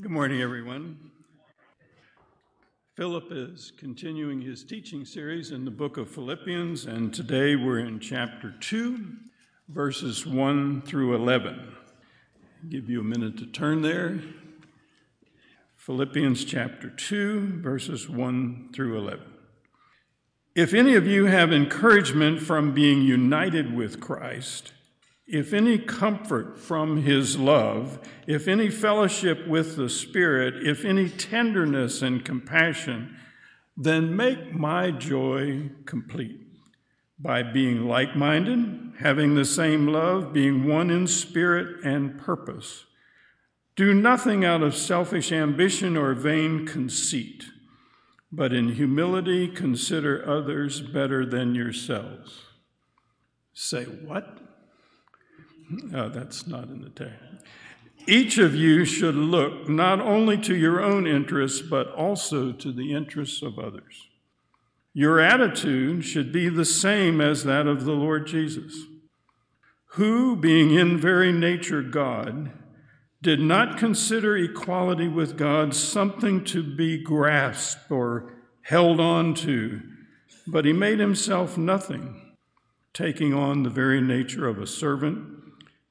Good morning, everyone. Philip is continuing his teaching series in the book of Philippians, and today we're in chapter 2, verses 1 through 11. I'll give you a minute to turn there. Philippians chapter 2, verses 1 through 11. If any of you have encouragement from being united with Christ, if any comfort from his love, if any fellowship with the Spirit, if any tenderness and compassion, then make my joy complete by being like minded, having the same love, being one in spirit and purpose. Do nothing out of selfish ambition or vain conceit, but in humility consider others better than yourselves. Say what? Oh, that's not in the text. Each of you should look not only to your own interests, but also to the interests of others. Your attitude should be the same as that of the Lord Jesus, who, being in very nature God, did not consider equality with God something to be grasped or held on to, but he made himself nothing, taking on the very nature of a servant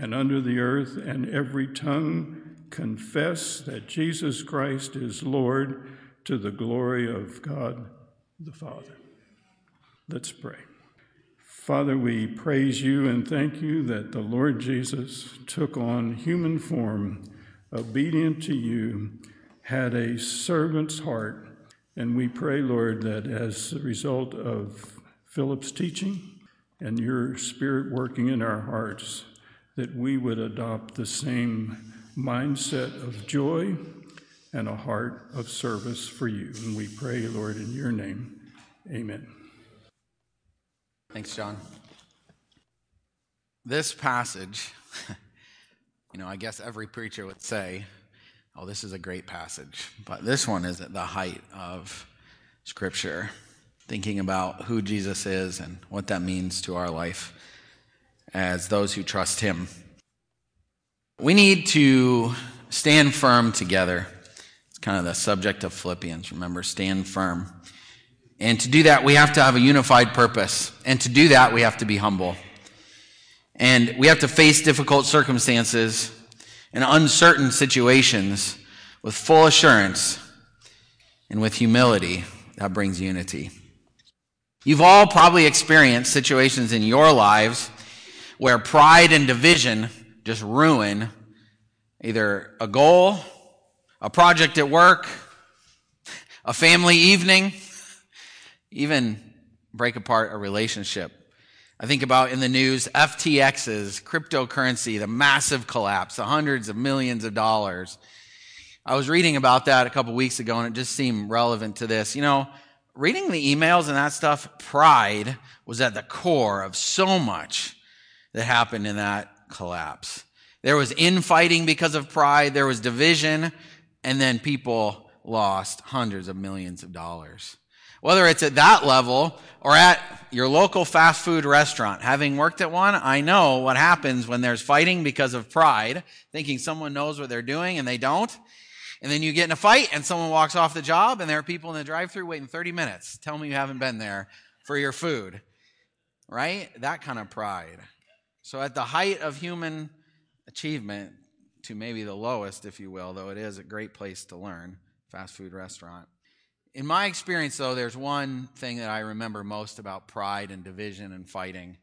and under the earth, and every tongue confess that Jesus Christ is Lord to the glory of God the Father. Let's pray. Father, we praise you and thank you that the Lord Jesus took on human form, obedient to you, had a servant's heart. And we pray, Lord, that as a result of Philip's teaching and your spirit working in our hearts, that we would adopt the same mindset of joy and a heart of service for you. And we pray, Lord, in your name. Amen. Thanks, John. This passage, you know, I guess every preacher would say, oh, this is a great passage. But this one is at the height of Scripture, thinking about who Jesus is and what that means to our life as those who trust Him. We need to stand firm together. It's kind of the subject of Philippians. Remember, stand firm. And to do that, we have to have a unified purpose. And to do that, we have to be humble. And we have to face difficult circumstances and uncertain situations with full assurance and with humility. That brings unity. You've all probably experienced situations in your lives where pride and division just ruin either a goal, a project at work, a family evening, even break apart a relationship. I think about in the news FTX's cryptocurrency, the massive collapse, the hundreds of millions of dollars. I was reading about that a couple weeks ago and it just seemed relevant to this. You know, reading the emails and that stuff, pride was at the core of so much that happened in that collapse. There was infighting because of pride, there was division, and then people lost hundreds of millions of dollars. Whether it's at that level or at your local fast food restaurant, having worked at one, I know what happens when there's fighting because of pride, thinking someone knows what they're doing and they don't. And then you get in a fight and someone walks off the job and there are people in the drive through waiting 30 minutes. Tell me you haven't been there for your food. Right? That kind of pride. So at the height of human achievement to maybe the lowest, if you will, though it is a great place to learn, fast food restaurant. In my experience, though, there's one thing that I remember most about pride and division and fighting.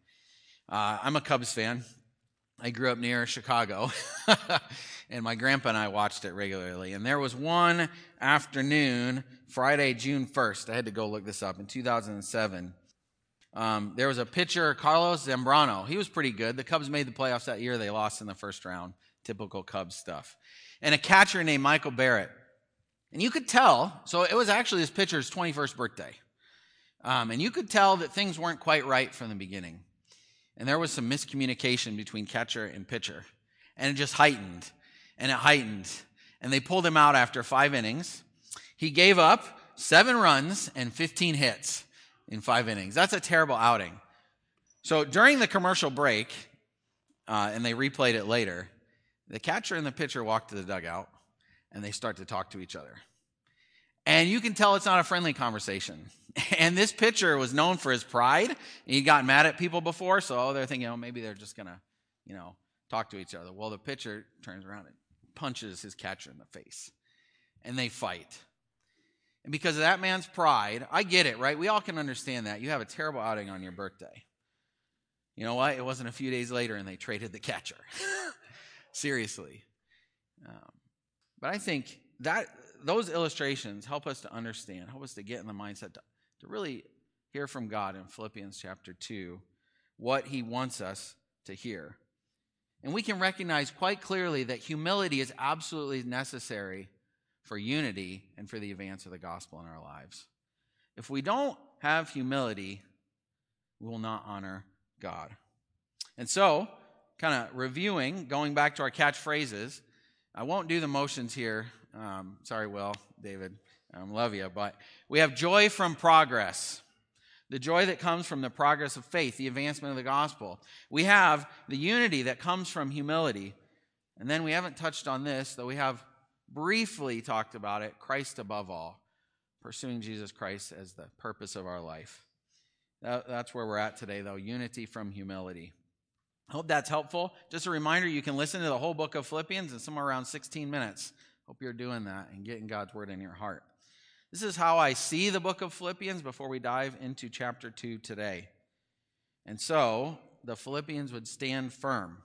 Uh, I'm a Cubs fan. I grew up near Chicago, and my grandpa and I watched it regularly. And there was one afternoon, Friday, June 1st, I had to go look this up, in 2007. Um, there was a pitcher, Carlos Zambrano. He was pretty good. The Cubs made the playoffs that year. They lost in the first round. Typical Cubs stuff. And a catcher named Michael Barrett. And you could tell, so it was actually this pitcher's 21st birthday. Um, and you could tell that things weren't quite right from the beginning. And there was some miscommunication between catcher and pitcher. And it just heightened and it heightened. And they pulled him out after five innings. He gave up seven runs and 15 hits in five innings. That's a terrible outing. So during the commercial break, uh, and they replayed it later, the catcher and the pitcher walk to the dugout and they start to talk to each other. And you can tell it's not a friendly conversation. And this pitcher was known for his pride. He'd gotten mad at people before, so they're thinking, oh, maybe they're just going to, you know, talk to each other. Well, the pitcher turns around and punches his catcher in the face. And they fight. And because of that man's pride, I get it, right? We all can understand that. You have a terrible outing on your birthday. You know what? It wasn't a few days later and they traded the catcher. Seriously. Um, but I think that those illustrations help us to understand, help us to get in the mindset to, to really hear from God in Philippians chapter 2 what he wants us to hear. And we can recognize quite clearly that humility is absolutely necessary for unity and for the advance of the gospel in our lives. If we don't have humility, we will not honor God. And so, kind of reviewing, going back to our catchphrases, I won't do the motions here. Um, sorry, Will, David. I um, love you. But we have joy from progress. The joy that comes from the progress of faith, the advancement of the gospel. We have the unity that comes from humility. And then we haven't touched on this, though we have briefly talked about it Christ above all, pursuing Jesus Christ as the purpose of our life. That, that's where we're at today, though unity from humility. Hope that's helpful. Just a reminder you can listen to the whole book of Philippians in somewhere around 16 minutes. Hope you're doing that and getting God's word in your heart. This is how I see the book of Philippians before we dive into chapter 2 today. And so, the Philippians would stand firm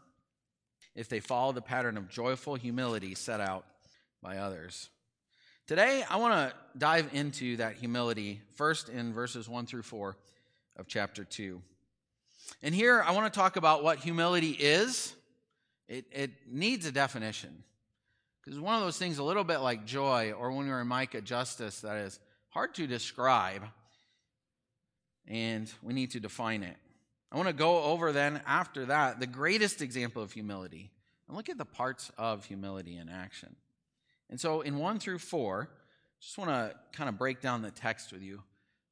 if they follow the pattern of joyful humility set out by others. Today, I want to dive into that humility first in verses 1 through 4 of chapter 2. And here I want to talk about what humility is. It, it needs a definition. Because one of those things, a little bit like joy, or when we were in Micah Justice, that is hard to describe, and we need to define it. I want to go over then, after that, the greatest example of humility, and look at the parts of humility in action. And so in 1 through 4, just want to kind of break down the text with you.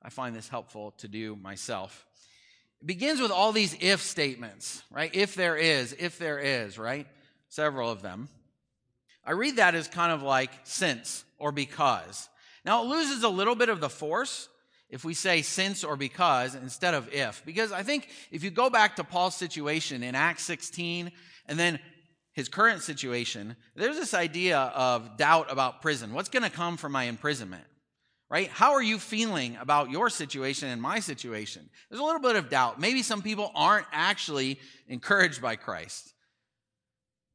I find this helpful to do myself. It begins with all these if statements, right? If there is, if there is, right? Several of them. I read that as kind of like since or because. Now it loses a little bit of the force if we say since or because instead of if. Because I think if you go back to Paul's situation in Acts 16 and then his current situation, there's this idea of doubt about prison. What's going to come from my imprisonment? right? How are you feeling about your situation and my situation? There's a little bit of doubt. Maybe some people aren't actually encouraged by Christ.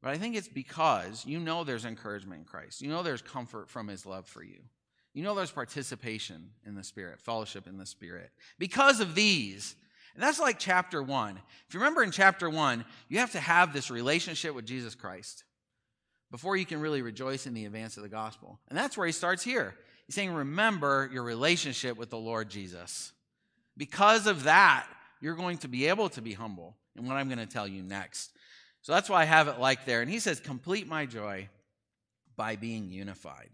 But I think it's because you know there's encouragement in Christ. You know there's comfort from his love for you. You know there's participation in the Spirit, fellowship in the Spirit. Because of these, and that's like chapter one. If you remember in chapter one, you have to have this relationship with Jesus Christ before you can really rejoice in the advance of the gospel. And that's where he starts here. He's saying, remember your relationship with the Lord Jesus. Because of that, you're going to be able to be humble in what I'm going to tell you next. So that's why I have it like there. And he says, complete my joy by being unified.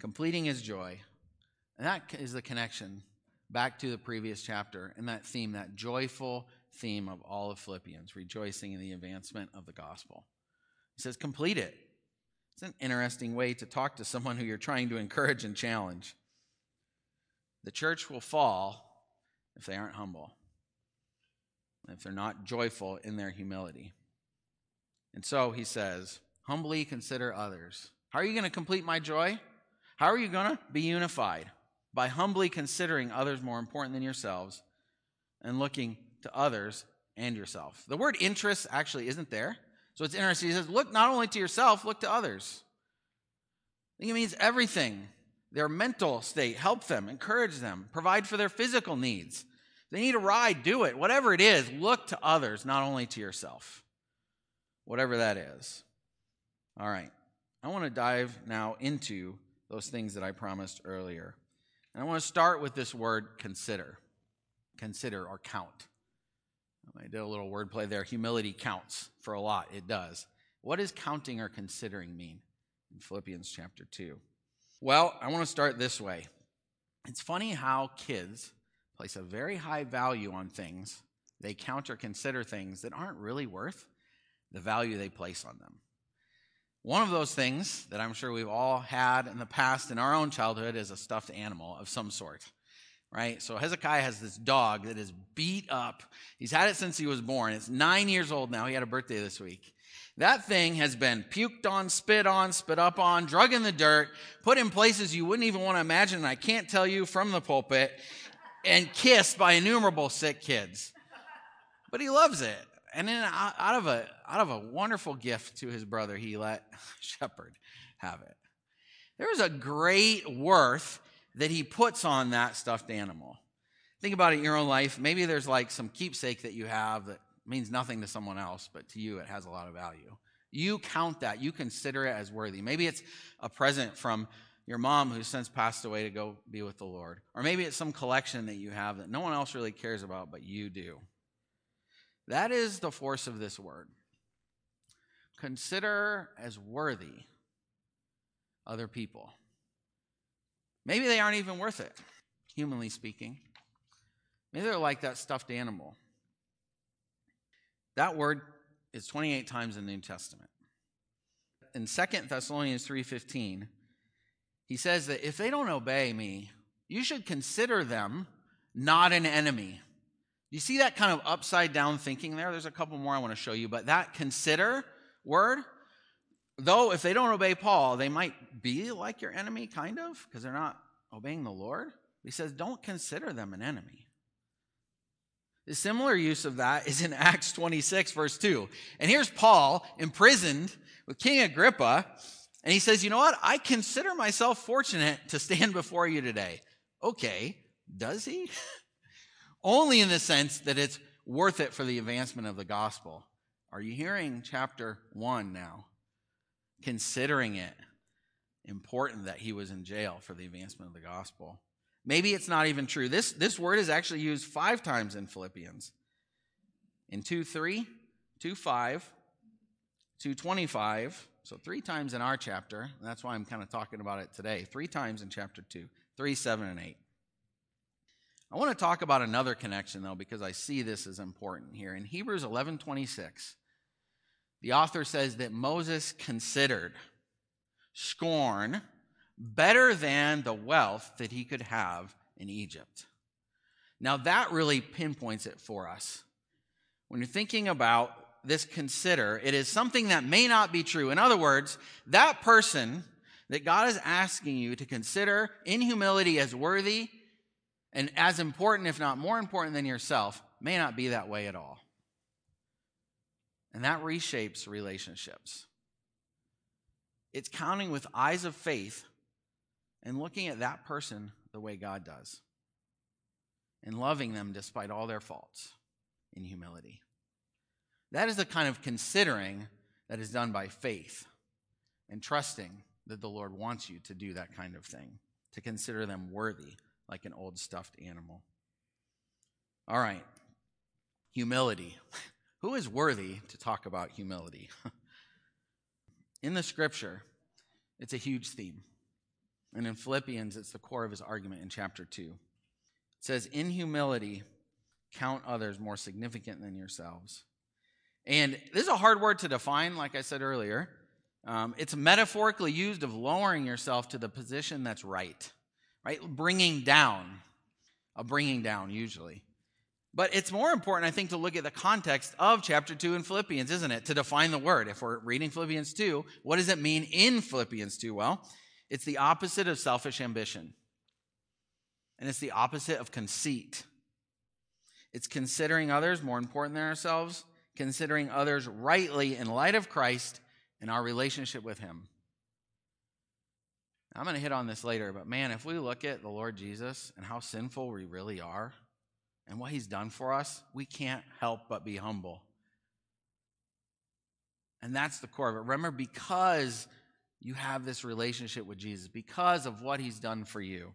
Completing his joy. And that is the connection back to the previous chapter and that theme, that joyful theme of all of Philippians, rejoicing in the advancement of the gospel. He says, complete it. It's an interesting way to talk to someone who you're trying to encourage and challenge. The church will fall if they aren't humble, if they're not joyful in their humility. And so he says, humbly consider others. How are you going to complete my joy? How are you going to be unified? By humbly considering others more important than yourselves and looking to others and yourself. The word interest actually isn't there. So it's interesting. He says, look not only to yourself, look to others. I think it means everything. Their mental state, help them, encourage them, provide for their physical needs. they need a ride, do it. Whatever it is, look to others, not only to yourself. Whatever that is. All right. I want to dive now into those things that I promised earlier. And I want to start with this word consider. Consider or count. I did a little wordplay there. Humility counts for a lot. It does. What does counting or considering mean in Philippians chapter 2? Well, I want to start this way. It's funny how kids place a very high value on things. They count or consider things that aren't really worth the value they place on them. One of those things that I'm sure we've all had in the past in our own childhood is a stuffed animal of some sort, right? So Hezekiah has this dog that is beat up. He's had it since he was born. It's nine years old now. He had a birthday this week. That thing has been puked on, spit on, spit up on, drug in the dirt, put in places you wouldn't even want to imagine. And I can't tell you from the pulpit, and kissed by innumerable sick kids. But he loves it. And then out of a out of a wonderful gift to his brother, he let Shepherd have it. There is a great worth that he puts on that stuffed animal. Think about it in your own life. Maybe there's like some keepsake that you have that means nothing to someone else, but to you it has a lot of value. You count that, you consider it as worthy. Maybe it's a present from your mom who's since passed away to go be with the Lord. Or maybe it's some collection that you have that no one else really cares about, but you do. That is the force of this word. Consider as worthy other people. Maybe they aren't even worth it, humanly speaking. Maybe they're like that stuffed animal. That word is 28 times in the New Testament. In 2 Thessalonians 3:15, he says that if they don't obey me, you should consider them not an enemy. You see that kind of upside down thinking there? There's a couple more I want to show you, but that consider word, though if they don't obey Paul, they might be like your enemy, kind of, because they're not obeying the Lord. He says, don't consider them an enemy. The similar use of that is in Acts 26, verse 2. And here's Paul imprisoned with King Agrippa, and he says, You know what? I consider myself fortunate to stand before you today. Okay, does he? only in the sense that it's worth it for the advancement of the gospel. Are you hearing chapter 1 now? Considering it important that he was in jail for the advancement of the gospel. Maybe it's not even true. This, this word is actually used five times in Philippians. In 2 3, 2 5, 2 25. So three times in our chapter. That's why I'm kind of talking about it today. Three times in chapter 2, 3, 7, and 8. I want to talk about another connection though because I see this as important here. In Hebrews 11:26, the author says that Moses considered scorn better than the wealth that he could have in Egypt. Now that really pinpoints it for us. When you're thinking about this consider, it is something that may not be true. In other words, that person that God is asking you to consider in humility as worthy and as important, if not more important than yourself, may not be that way at all. And that reshapes relationships. It's counting with eyes of faith and looking at that person the way God does and loving them despite all their faults in humility. That is the kind of considering that is done by faith and trusting that the Lord wants you to do that kind of thing, to consider them worthy like an old stuffed animal. All right, humility. Who is worthy to talk about humility? in the scripture, it's a huge theme. And in Philippians, it's the core of his argument in chapter 2. It says, In humility, count others more significant than yourselves. And this is a hard word to define, like I said earlier. Um, it's metaphorically used of lowering yourself to the position that's right right? Bringing down, a bringing down usually. But it's more important, I think, to look at the context of chapter 2 in Philippians, isn't it? To define the word. If we're reading Philippians 2, what does it mean in Philippians 2? Well, it's the opposite of selfish ambition, and it's the opposite of conceit. It's considering others more important than ourselves, considering others rightly in light of Christ and our relationship with Him. I'm going to hit on this later, but man, if we look at the Lord Jesus and how sinful we really are and what he's done for us, we can't help but be humble. And that's the core of it. Remember, because you have this relationship with Jesus because of what he's done for you.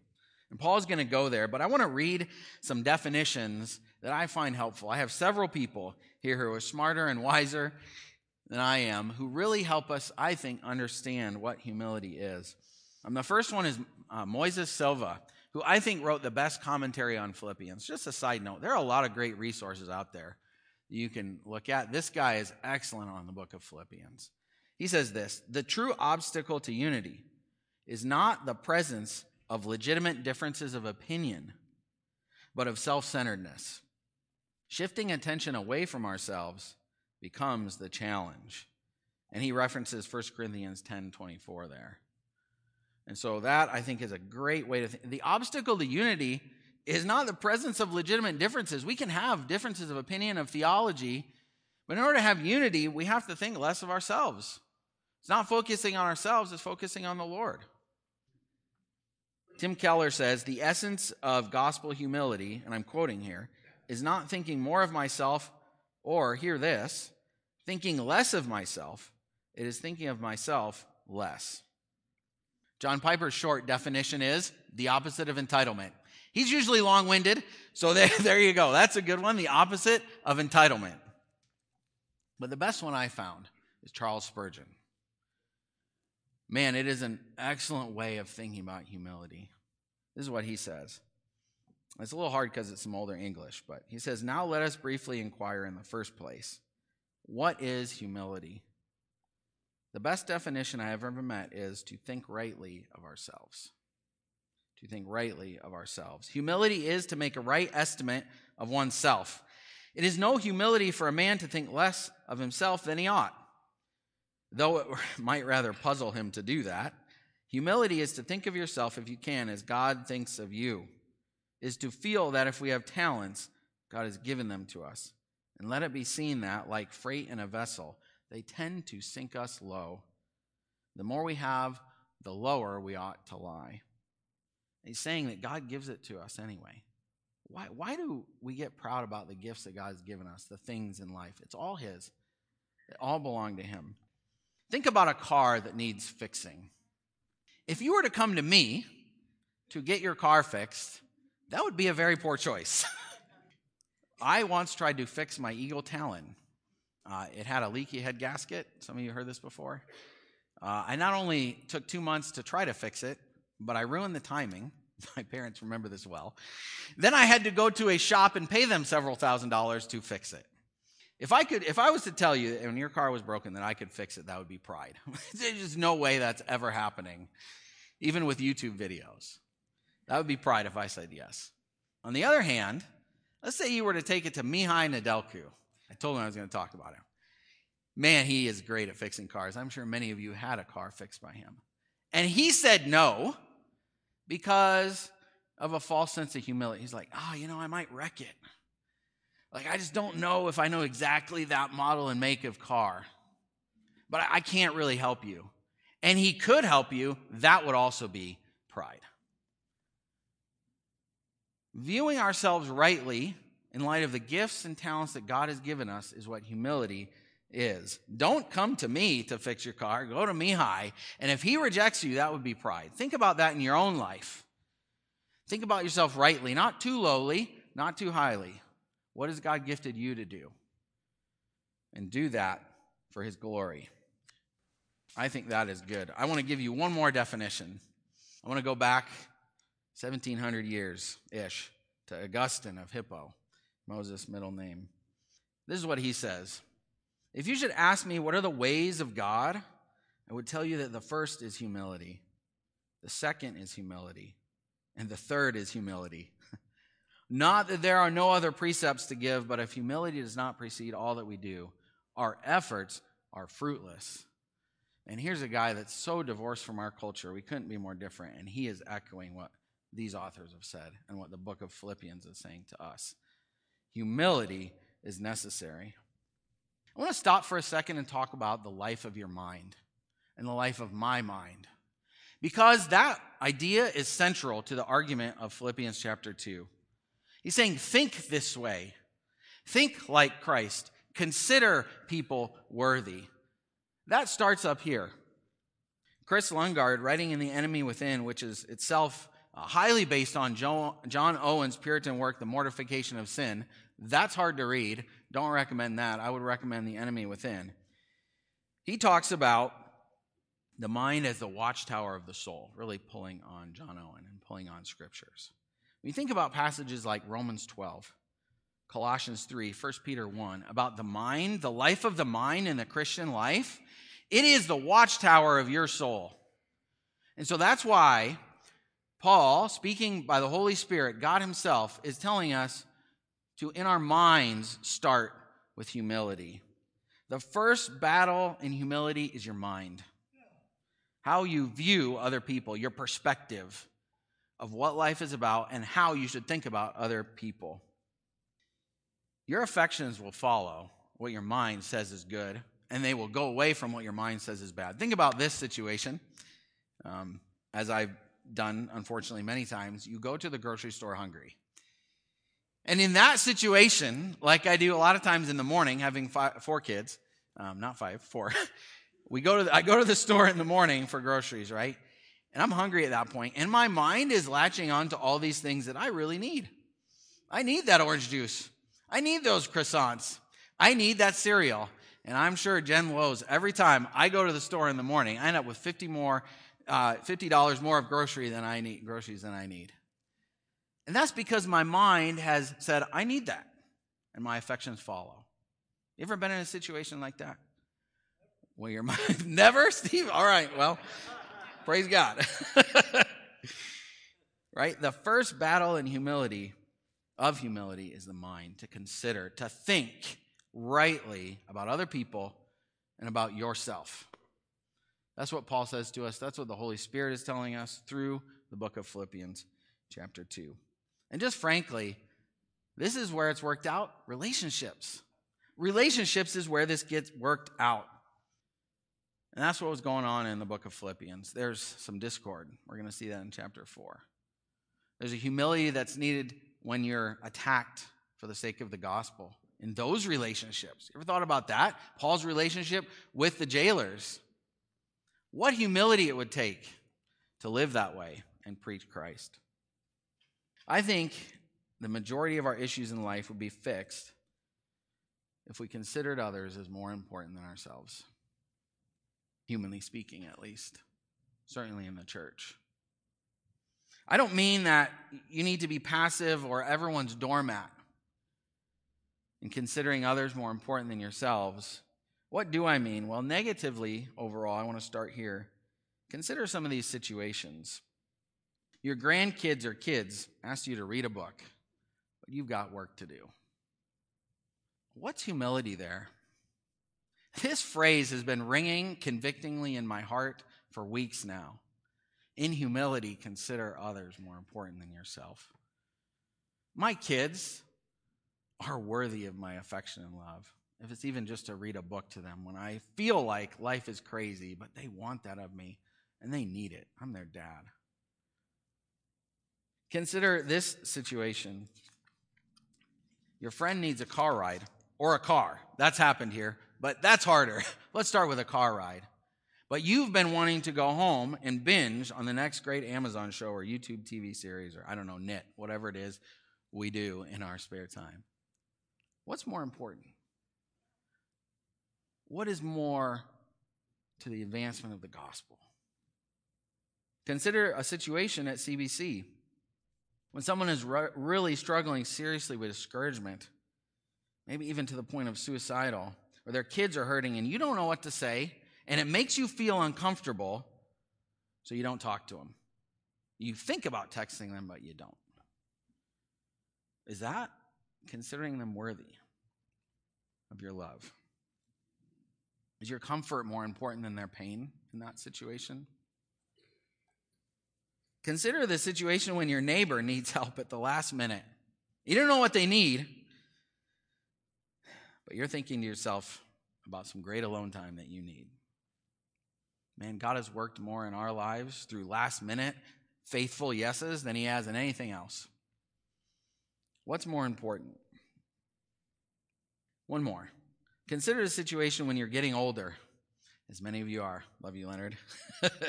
And Paul's going to go there, but I want to read some definitions that I find helpful. I have several people here who are smarter and wiser than I am who really help us, I think, understand what humility is. Um, the first one is uh, Moises Silva, who I think wrote the best commentary on Philippians. Just a side note, there are a lot of great resources out there you can look at. This guy is excellent on the book of Philippians. He says this The true obstacle to unity is not the presence of legitimate differences of opinion, but of self centeredness. Shifting attention away from ourselves becomes the challenge. And he references 1 Corinthians 10 24 there. And so that I think is a great way to think. The obstacle to unity is not the presence of legitimate differences. We can have differences of opinion, of theology, but in order to have unity, we have to think less of ourselves. It's not focusing on ourselves, it's focusing on the Lord. Tim Keller says the essence of gospel humility, and I'm quoting here, is not thinking more of myself or, hear this, thinking less of myself. It is thinking of myself less. John Piper's short definition is the opposite of entitlement. He's usually long winded, so there, there you go. That's a good one. The opposite of entitlement. But the best one I found is Charles Spurgeon. Man, it is an excellent way of thinking about humility. This is what he says. It's a little hard because it's some older English, but he says, Now let us briefly inquire in the first place what is humility? The best definition I have ever met is to think rightly of ourselves. To think rightly of ourselves. Humility is to make a right estimate of oneself. It is no humility for a man to think less of himself than he ought though it might rather puzzle him to do that. Humility is to think of yourself, if you can, as God thinks of you, is to feel that if we have talents, God has given them to us. And let it be seen that, like freight in a vessel, they tend to sink us low. The more we have, the lower we ought to lie. He's saying that God gives it to us anyway. Why, why do we get proud about the gifts that God has given us, the things in life? It's all His, they all belong to Him. Think about a car that needs fixing. If you were to come to me to get your car fixed, that would be a very poor choice. I once tried to fix my Eagle Talon. Uh, it had a leaky head gasket. Some of you heard this before. Uh, I not only took two months to try to fix it, but I ruined the timing. My parents remember this well. Then I had to go to a shop and pay them several thousand dollars to fix it. If I could, if I was to tell you when your car was broken that I could fix it, that would be pride. There's just no way that's ever happening, even with YouTube videos. That would be pride if I said yes. On the other hand, let's say you were to take it to Mihai Nedelcu. I told him I was going to talk about him. Man, he is great at fixing cars. I'm sure many of you had a car fixed by him. And he said no because of a false sense of humility. He's like, oh, you know, I might wreck it. Like, I just don't know if I know exactly that model and make of car, but I can't really help you. And he could help you, that would also be pride. Viewing ourselves rightly in light of the gifts and talents that God has given us is what humility is. Don't come to me to fix your car. Go to Mihai. And if he rejects you, that would be pride. Think about that in your own life. Think about yourself rightly, not too lowly, not too highly. What has God gifted you to do? And do that for his glory. I think that is good. I want to give you one more definition. I want to go back 1700 years ish to Augustine of Hippo, Moses' middle name. This is what he says If you should ask me what are the ways of God, I would tell you that the first is humility, the second is humility, and the third is humility. Not that there are no other precepts to give, but if humility does not precede all that we do, our efforts are fruitless. And here's a guy that's so divorced from our culture, we couldn't be more different. And he is echoing what these authors have said and what the book of Philippians is saying to us. Humility is necessary. I want to stop for a second and talk about the life of your mind and the life of my mind. Because that idea is central to the argument of Philippians chapter 2. He's saying, think this way. Think like Christ. Consider people worthy. That starts up here. Kris Lundgaard, writing in The Enemy Within, which is itself uh, highly based on John Owen's Puritan work, The Mortification of Sin, that's hard to read. Don't recommend that. I would recommend The Enemy Within. He talks about the mind as the watchtower of the soul, really pulling on John Owen and pulling on scriptures. When you think about passages like Romans 12, Colossians 3, 1 Peter 1, about the mind, the life of the mind in the Christian life, it is the watchtower of your soul. And so that's why Paul, speaking by the Holy Spirit, God Himself, is telling us to, in our minds, start with humility. The first battle in humility is your mind. How you view other people, your perspective of what life is about, and how you should think about other people. Your affections will follow what your mind says is good, and they will go away from what your mind says is bad. Think about this situation. Um, as I've done, unfortunately, many times, you go to the grocery store hungry. And in that situation, like I do a lot of times in the morning, having five, four kids, um, not five, four, we go to the, I go to the store in the morning for groceries, right? And I'm hungry at that point, and my mind is latching on to all these things that I really need. I need that orange juice. I need those croissants. I need that cereal. And I'm sure Jen Lowe's, every time I go to the store in the morning, I end up with 50 more, uh, $50 more of grocery than I need, groceries than I need. And that's because my mind has said, I need that. And my affections follow. You ever been in a situation like that? Well, your mind, never, Steve? All right, well, praise God. right? The first battle in humility, of humility, is the mind to consider, to think rightly about other people and about yourself. That's what Paul says to us. That's what the Holy Spirit is telling us through the book of Philippians, chapter 2. And just frankly, this is where it's worked out relationships. Relationships is where this gets worked out. And that's what was going on in the book of Philippians. There's some discord. We're going to see that in chapter 4. There's a humility that's needed when you're attacked for the sake of the gospel. In those relationships. You ever thought about that? Paul's relationship with the jailers. What humility it would take to live that way and preach Christ. I think the majority of our issues in life would be fixed if we considered others as more important than ourselves, humanly speaking, at least, certainly in the church. I don't mean that you need to be passive or everyone's doormat in considering others more important than yourselves. What do I mean? Well, negatively, overall, I want to start here. Consider some of these situations. Your grandkids or kids ask you to read a book, but you've got work to do. What's humility there? This phrase has been ringing convictingly in my heart for weeks now. In humility, consider others more important than yourself. My kids are worthy of my affection and love. If it's even just to read a book to them when I feel like life is crazy, but they want that of me and they need it. I'm their dad. Consider this situation. Your friend needs a car ride or a car. That's happened here, but that's harder. Let's start with a car ride. But you've been wanting to go home and binge on the next great Amazon show or YouTube TV series or I don't know, knit, whatever it is we do in our spare time. What's more important? What is more to the advancement of the gospel? Consider a situation at CBC when someone is re- really struggling seriously with discouragement, maybe even to the point of suicidal, or their kids are hurting and you don't know what to say, and it makes you feel uncomfortable, so you don't talk to them. You think about texting them, but you don't. Is that considering them worthy of your love? Is your comfort more important than their pain in that situation? Consider the situation when your neighbor needs help at the last minute. You don't know what they need, but you're thinking to yourself about some great alone time that you need. Man, God has worked more in our lives through last minute, faithful yeses than He has in anything else. What's more important? One more. Consider the situation when you're getting older as many of you are. Love you, Leonard. it's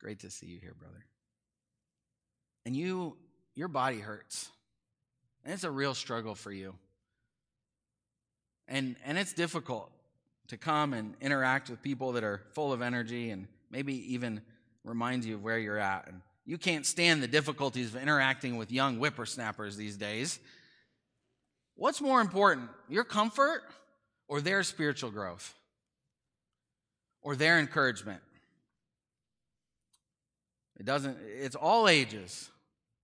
great to see you here, brother. And you, your body hurts. And it's a real struggle for you. And, and it's difficult to come and interact with people that are full of energy and maybe even reminds you of where you're at. And you can't stand the difficulties of interacting with young whippersnappers these days. What's more important, your comfort or their spiritual growth? Or their encouragement? It doesn't, it's all ages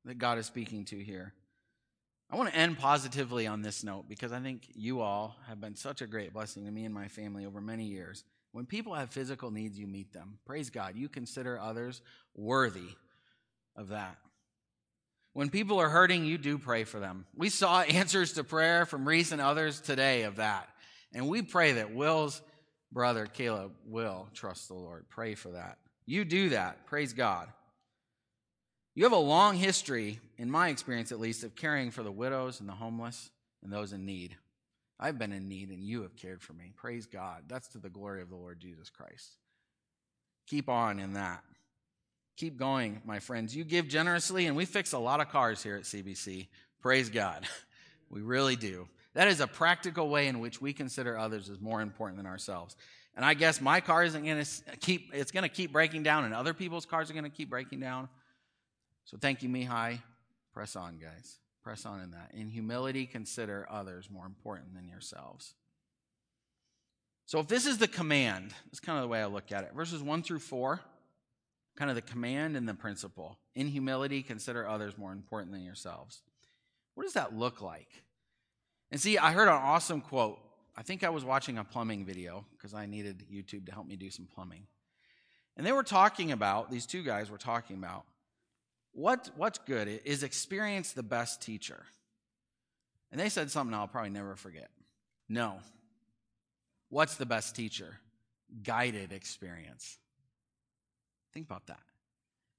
that God is speaking to here. I want to end positively on this note because I think you all have been such a great blessing to me and my family over many years. When people have physical needs, you meet them. Praise God. You consider others worthy of that. When people are hurting, you do pray for them. We saw answers to prayer from Reese and others today of that. And we pray that Will's brother, Caleb, will trust the Lord. Pray for that. You do that. Praise God. You have a long history, in my experience at least, of caring for the widows and the homeless and those in need. I've been in need and you have cared for me. Praise God. That's to the glory of the Lord Jesus Christ. Keep on in that. Keep going, my friends. You give generously, and we fix a lot of cars here at CBC. Praise God. We really do. That is a practical way in which we consider others as more important than ourselves. And I guess my car isn't going to keep, it's going to keep breaking down, and other people's cars are going to keep breaking down. So thank you, Mihai. Press on, guys. Press on in that. In humility, consider others more important than yourselves. So if this is the command, that's kind of the way I look at it. Verses 1 through 4, kind of the command and the principle. In humility, consider others more important than yourselves. What does that look like? And see, I heard an awesome quote. I think I was watching a plumbing video because I needed YouTube to help me do some plumbing. And they were talking about, these two guys were talking about what, what's good is experience the best teacher. And they said something I'll probably never forget. No. What's the best teacher? Guided experience. Think about that.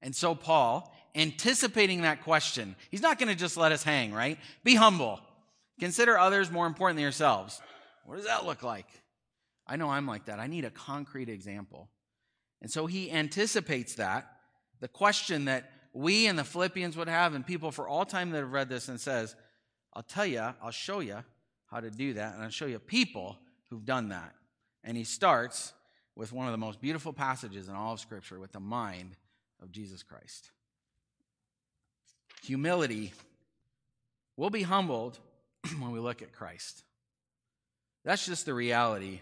And so, Paul, anticipating that question, he's not going to just let us hang, right? Be humble. Consider others more important than yourselves. What does that look like? I know I'm like that. I need a concrete example. And so he anticipates that, the question that we and the Philippians would have, and people for all time that have read this and says, I'll tell you, I'll show you how to do that, and I'll show you people who've done that. And he starts with one of the most beautiful passages in all of Scripture with the mind of Jesus Christ. Humility will be humbled when we look at Christ. That's just the reality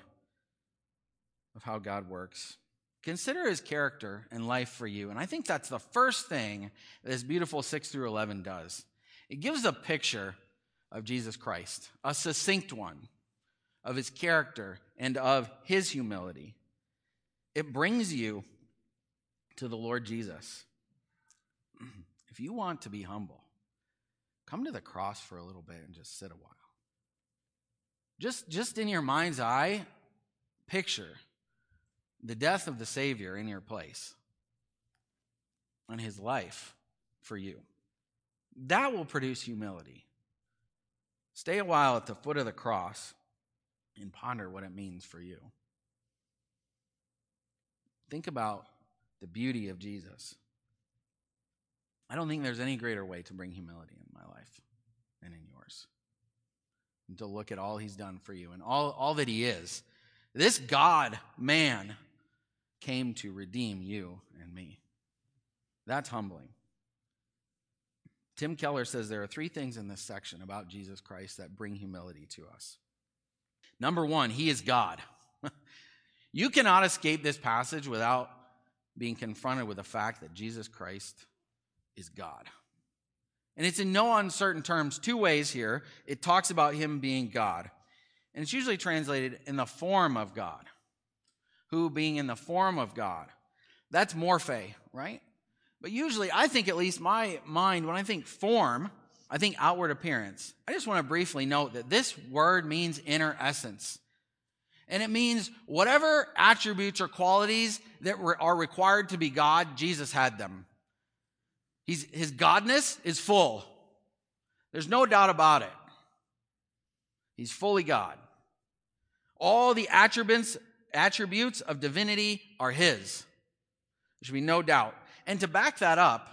of how God works. Consider his character and life for you. And I think that's the first thing this beautiful 6 through 11 does. It gives a picture of Jesus Christ, a succinct one of his character and of his humility. It brings you to the Lord Jesus. If you want to be humble, come to the cross for a little bit and just sit a while. Just, just in your mind's eye, picture the death of the Savior in your place and his life for you. That will produce humility. Stay a while at the foot of the cross and ponder what it means for you. Think about the beauty of Jesus. I don't think there's any greater way to bring humility in my life than in yours. And to look at all he's done for you and all, all that he is. This God man came to redeem you and me. That's humbling. Tim Keller says there are three things in this section about Jesus Christ that bring humility to us. Number one, he is God. You cannot escape this passage without being confronted with the fact that Jesus Christ is God. And it's in no uncertain terms, two ways here. It talks about him being God. And it's usually translated in the form of God who being in the form of God. That's morphe, right? But usually, I think at least my mind, when I think form, I think outward appearance. I just want to briefly note that this word means inner essence. And it means whatever attributes or qualities that are required to be God, Jesus had them. He's, his godness is full. There's no doubt about it. He's fully God. All the attributes attributes of divinity are his. There should be no doubt. And to back that up,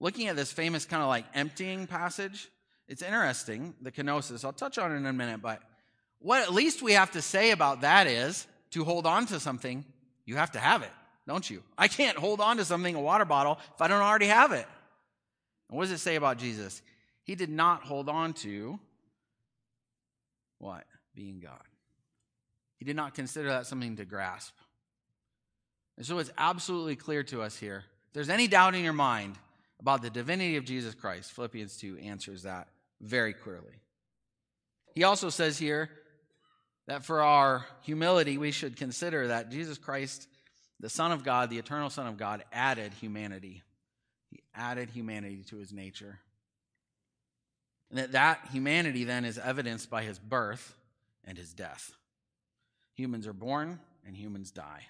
looking at this famous kind of like emptying passage, it's interesting, the kenosis. I'll touch on it in a minute, but what at least we have to say about that is to hold on to something, you have to have it, don't you? I can't hold on to something, a water bottle, if I don't already have it. And what does it say about Jesus? He did not hold on to what? Being God. He did not consider that something to grasp. And so it's absolutely clear to us here. If there's any doubt in your mind about the divinity of Jesus Christ, Philippians 2 answers that very clearly. He also says here that for our humility, we should consider that Jesus Christ, the Son of God, the eternal Son of God, added humanity. He added humanity to his nature. And that that humanity then is evidenced by his birth and his death. Humans are born and humans die.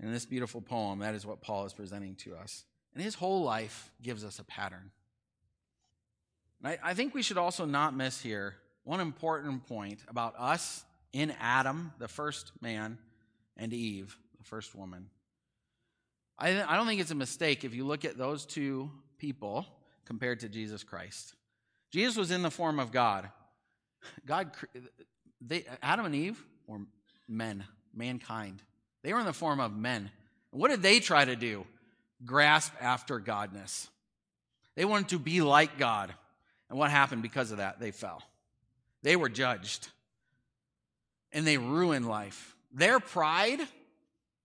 In this beautiful poem, that is what Paul is presenting to us. And his whole life gives us a pattern. I, I think we should also not miss here one important point about us in Adam, the first man, and Eve, the first woman. I, I don't think it's a mistake if you look at those two people compared to Jesus Christ. Jesus was in the form of God. God, they, Adam and Eve were men, mankind. They were in the form of men. what did they try to do? Grasp after godness. They wanted to be like God. And what happened because of that? They fell. They were judged. And they ruined life. Their pride,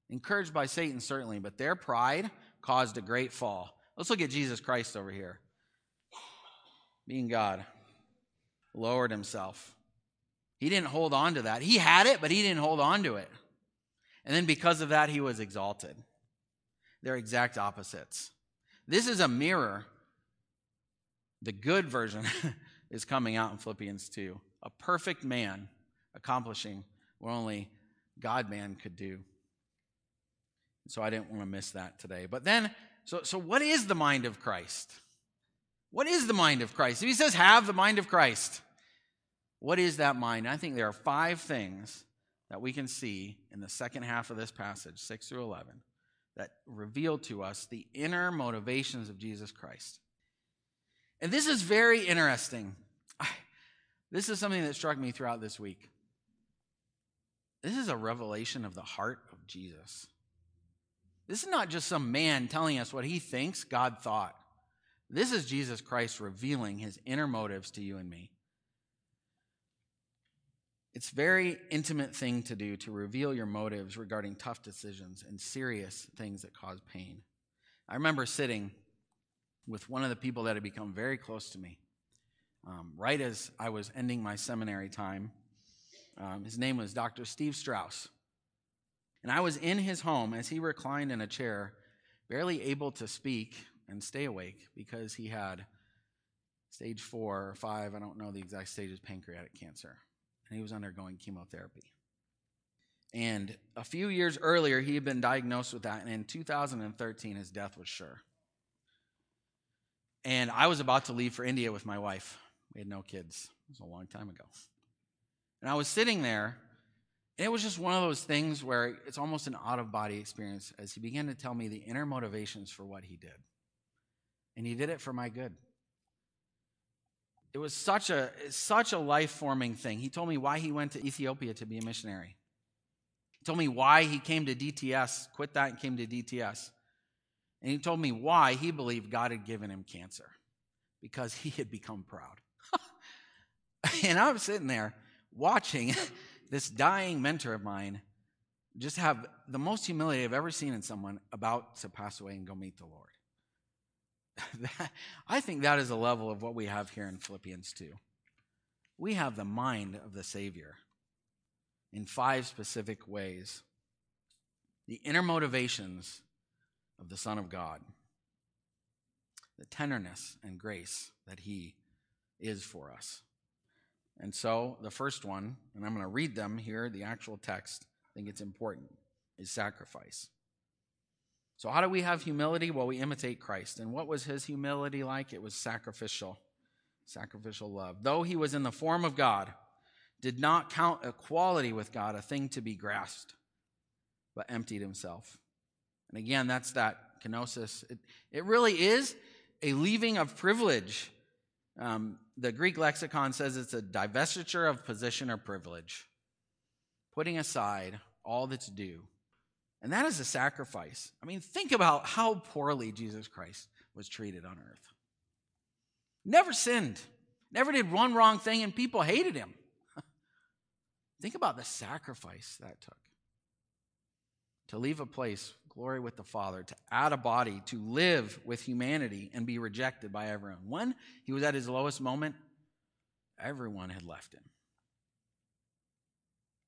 encouraged by Satan certainly, but their pride caused a great fall. Let's look at Jesus Christ over here. Being God, lowered himself. He didn't hold on to that. He had it, but he didn't hold on to it. And then because of that, he was exalted. They're exact opposites. This is a mirror the good version is coming out in Philippians 2. A perfect man accomplishing what only God man could do. So I didn't want to miss that today. But then, so, so what is the mind of Christ? What is the mind of Christ? If he says, have the mind of Christ, what is that mind? I think there are five things that we can see in the second half of this passage, 6 through 11, that reveal to us the inner motivations of Jesus Christ. And this is very interesting. This is something that struck me throughout this week. This is a revelation of the heart of Jesus. This is not just some man telling us what he thinks God thought. This is Jesus Christ revealing his inner motives to you and me. It's a very intimate thing to do to reveal your motives regarding tough decisions and serious things that cause pain. I remember sitting with one of the people that had become very close to me. Um, right as I was ending my seminary time, um, his name was Dr. Steve Strauss. And I was in his home as he reclined in a chair, barely able to speak and stay awake because he had stage four or five, I don't know the exact stages, pancreatic cancer. And he was undergoing chemotherapy. And a few years earlier, he had been diagnosed with that. And in 2013, his death was sure. And I was about to leave for India with my wife. We had no kids. It was a long time ago. And I was sitting there, and it was just one of those things where it's almost an out of body experience as he began to tell me the inner motivations for what he did. And he did it for my good. It was such a such a life forming thing. He told me why he went to Ethiopia to be a missionary. He told me why he came to DTS, quit that and came to DTS. And he told me why he believed God had given him cancer because he had become proud. and I'm sitting there watching this dying mentor of mine just have the most humility I've ever seen in someone about to pass away and go meet the Lord. that, I think that is a level of what we have here in Philippians 2. We have the mind of the Savior in five specific ways. The inner motivations of the Son of God, the tenderness and grace that He is for us. And so, the first one, and I'm going to read them here, the actual text, I think it's important, is sacrifice. So, how do we have humility? Well, we imitate Christ. And what was his humility like? It was sacrificial, sacrificial love. Though he was in the form of God, did not count equality with God a thing to be grasped, but emptied himself. And again, that's that kenosis. It, it really is a leaving of privilege. Um, the Greek lexicon says it's a divestiture of position or privilege, putting aside all that's due. And that is a sacrifice. I mean, think about how poorly Jesus Christ was treated on earth. Never sinned, never did one wrong thing, and people hated him. think about the sacrifice that took to leave a place, glory with the Father, to add a body, to live with humanity and be rejected by everyone. When he was at his lowest moment, everyone had left him,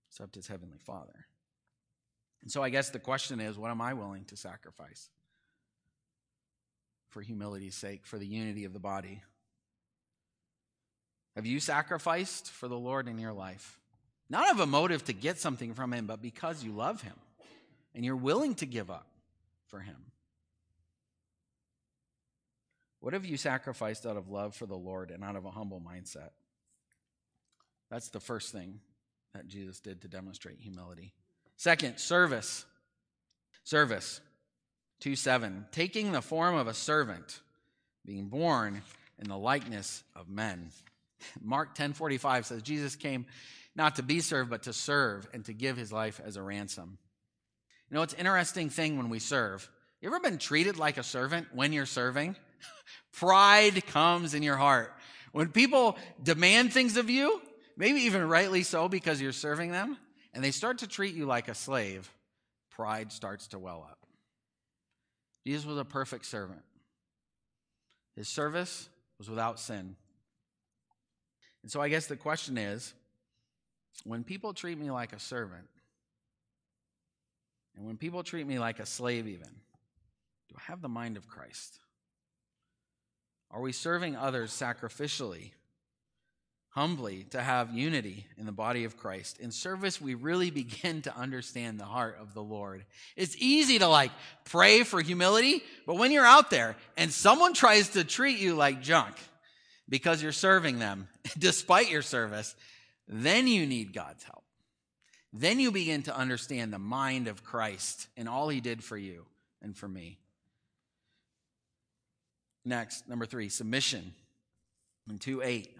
except his heavenly Father. And so I guess the question is what am I willing to sacrifice for humility's sake, for the unity of the body? Have you sacrificed for the Lord in your life? Not of a motive to get something from Him, but because you love Him and you're willing to give up for Him. What have you sacrificed out of love for the Lord and out of a humble mindset? That's the first thing that Jesus did to demonstrate humility. Second, service. Service. 2 7. Taking the form of a servant, being born in the likeness of men. Mark 10:45 says Jesus came not to be served but to serve and to give his life as a ransom. You know, it's an interesting thing when we serve. You ever been treated like a servant when you're serving? Pride comes in your heart. When people demand things of you, maybe even rightly so because you're serving them, and they start to treat you like a slave, pride starts to well up. Jesus was a perfect servant. His service was without sin. And so I guess the question is when people treat me like a servant, and when people treat me like a slave, even, do I have the mind of Christ? Are we serving others sacrificially, humbly, to have unity in the body of Christ? In service, we really begin to understand the heart of the Lord. It's easy to like pray for humility, but when you're out there and someone tries to treat you like junk because you're serving them, despite your service, then you need God's help. Then you begin to understand the mind of Christ and all he did for you and for me. Next, number three, submission. In 2 8,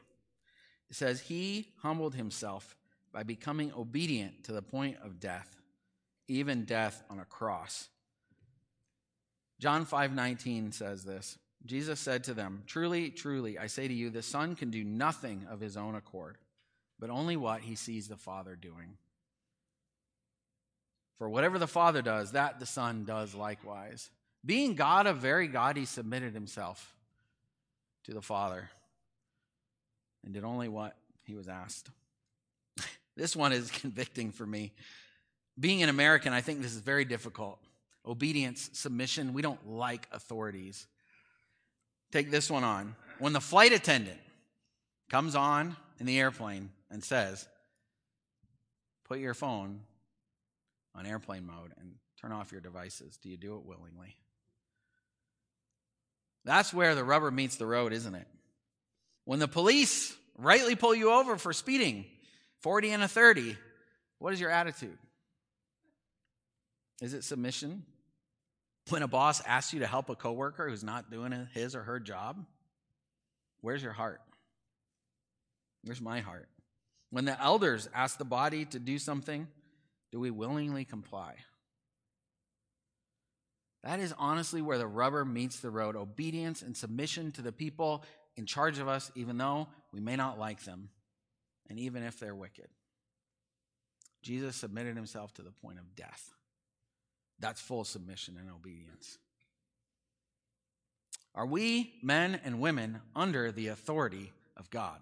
it says, He humbled himself by becoming obedient to the point of death, even death on a cross. John 5 19 says this Jesus said to them, Truly, truly, I say to you, the Son can do nothing of his own accord, but only what he sees the Father doing. For whatever the Father does, that the Son does likewise. Being God of very God, he submitted himself to the Father and did only what he was asked. this one is convicting for me. Being an American, I think this is very difficult. Obedience, submission, we don't like authorities. Take this one on. When the flight attendant comes on in the airplane and says, Put your phone on airplane mode and turn off your devices? Do you do it willingly? That's where the rubber meets the road, isn't it? When the police rightly pull you over for speeding 40 and a 30, what is your attitude? Is it submission? When a boss asks you to help a coworker who's not doing his or her job, where's your heart? Where's my heart? When the elders ask the body to do something do we willingly comply? That is honestly where the rubber meets the road obedience and submission to the people in charge of us, even though we may not like them, and even if they're wicked. Jesus submitted himself to the point of death. That's full submission and obedience. Are we, men and women, under the authority of God?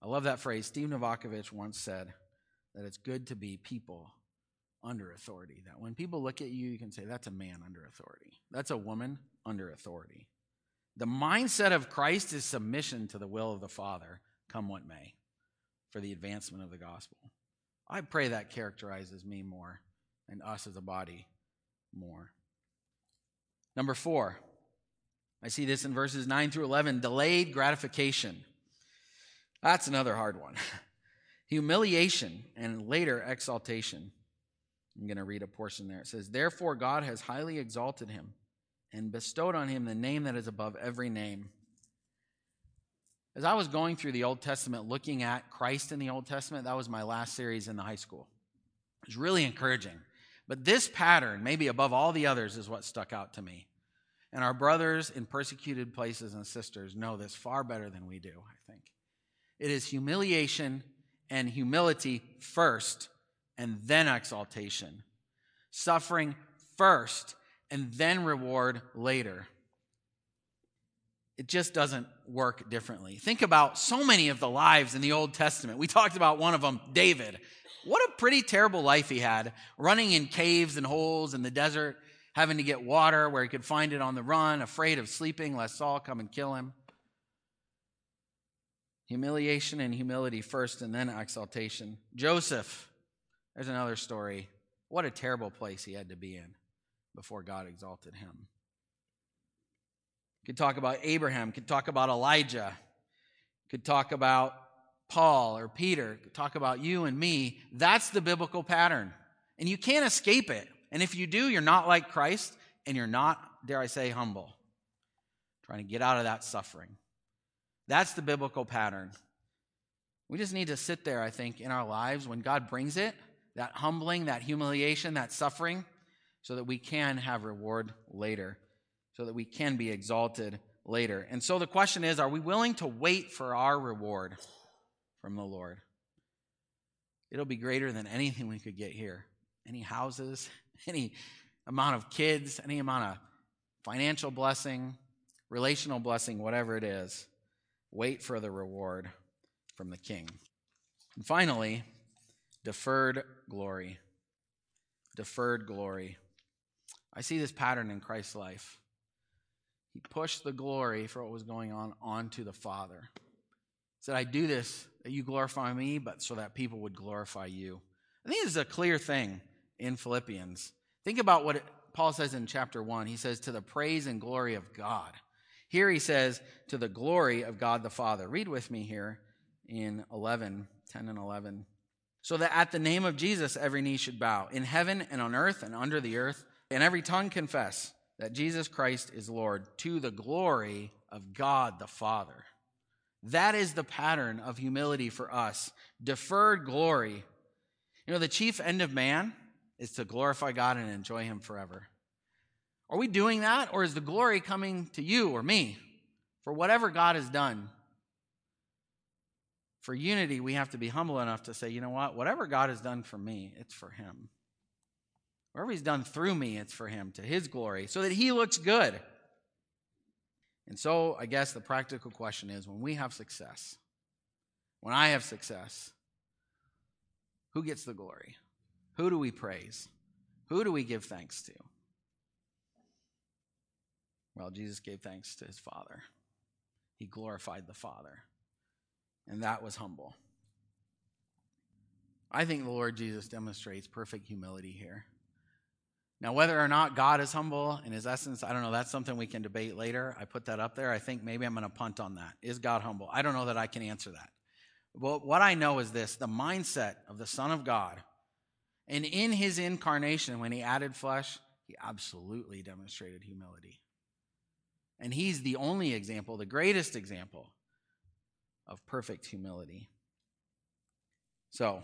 I love that phrase. Steve Novakovich once said, that it's good to be people under authority. That when people look at you, you can say, that's a man under authority. That's a woman under authority. The mindset of Christ is submission to the will of the Father, come what may, for the advancement of the gospel. I pray that characterizes me more and us as a body more. Number four, I see this in verses 9 through 11 delayed gratification. That's another hard one. Humiliation and later exaltation. I'm going to read a portion there. It says, Therefore, God has highly exalted him and bestowed on him the name that is above every name. As I was going through the Old Testament, looking at Christ in the Old Testament, that was my last series in the high school. It was really encouraging. But this pattern, maybe above all the others, is what stuck out to me. And our brothers in persecuted places and sisters know this far better than we do, I think. It is humiliation and humility first, and then exaltation. Suffering first, and then reward later. It just doesn't work differently. Think about so many of the lives in the Old Testament. We talked about one of them, David. What a pretty terrible life he had, running in caves and holes in the desert, having to get water where he could find it on the run, afraid of sleeping lest Saul come and kill him. Humiliation and humility first, and then exaltation. Joseph, there's another story. What a terrible place he had to be in before God exalted him. Could talk about Abraham, could talk about Elijah, could talk about Paul or Peter, could talk about you and me. That's the biblical pattern. And you can't escape it. And if you do, you're not like Christ and you're not, dare I say, humble. Trying to get out of that suffering. That's the biblical pattern. We just need to sit there, I think, in our lives when God brings it, that humbling, that humiliation, that suffering, so that we can have reward later, so that we can be exalted later. And so the question is are we willing to wait for our reward from the Lord? It'll be greater than anything we could get here. Any houses, any amount of kids, any amount of financial blessing, relational blessing, whatever it is. Wait for the reward from the king. And finally, deferred glory. Deferred glory. I see this pattern in Christ's life. He pushed the glory for what was going on onto the Father. He said, I do this that you glorify me, but so that people would glorify you. I think this is a clear thing in Philippians. Think about what it, Paul says in chapter 1. He says, To the praise and glory of God. Here he says, To the glory of God the Father. Read with me here in 11, 10 and 11. So that at the name of Jesus, every knee should bow, in heaven and on earth and under the earth, and every tongue confess that Jesus Christ is Lord, to the glory of God the Father. That is the pattern of humility for us. Deferred glory. You know, the chief end of man is to glorify God and enjoy Him forever. Are we doing that, or is the glory coming to you or me for whatever God has done? For unity, we have to be humble enough to say, you know what? Whatever God has done for me, it's for Him. Whatever He's done through me, it's for Him, to His glory, so that He looks good. And so, I guess the practical question is when we have success, when I have success, who gets the glory? Who do we praise? Who do we give thanks to? Well, Jesus gave thanks to his Father. He glorified the Father. And that was humble. I think the Lord Jesus demonstrates perfect humility here. Now, whether or not God is humble in his essence, I don't know. That's something we can debate later. I put that up there. I think maybe I'm going to punt on that. Is God humble? I don't know that I can answer that. But what I know is this the mindset of the Son of God, and in his incarnation, when he added flesh, he absolutely demonstrated humility. And he's the only example, the greatest example of perfect humility. So,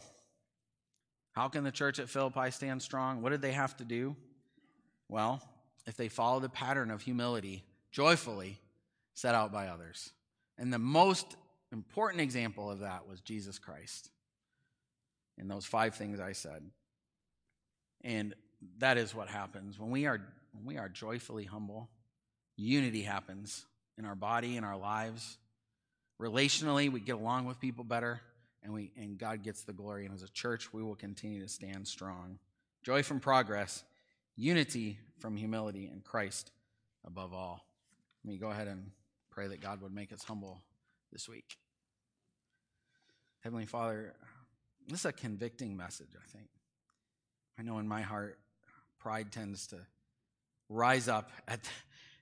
how can the church at Philippi stand strong? What did they have to do? Well, if they follow the pattern of humility joyfully set out by others. And the most important example of that was Jesus Christ in those five things I said. And that is what happens when we are when we are joyfully humble unity happens in our body, in our lives. Relationally, we get along with people better, and, we, and God gets the glory. And as a church, we will continue to stand strong. Joy from progress, unity from humility, and Christ above all. Let me go ahead and pray that God would make us humble this week. Heavenly Father, this is a convicting message, I think. I know in my heart, pride tends to rise up at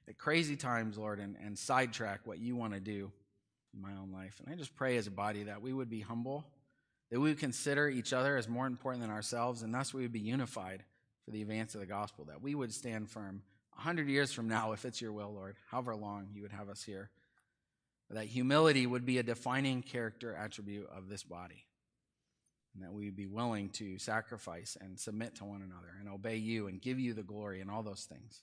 at crazy times, Lord, and, and sidetrack what you want to do. in my own life. And I just pray as a body that we would be humble, that we would consider each other as more important than ourselves, and thus we would be unified for the advance of the gospel, that we would stand firm a hundred years from now, if it's your will, Lord, however long you would have us here, that humility would be a defining character attribute of this body. And that we would be willing to sacrifice and submit to one another and obey you and give you the glory and all those things.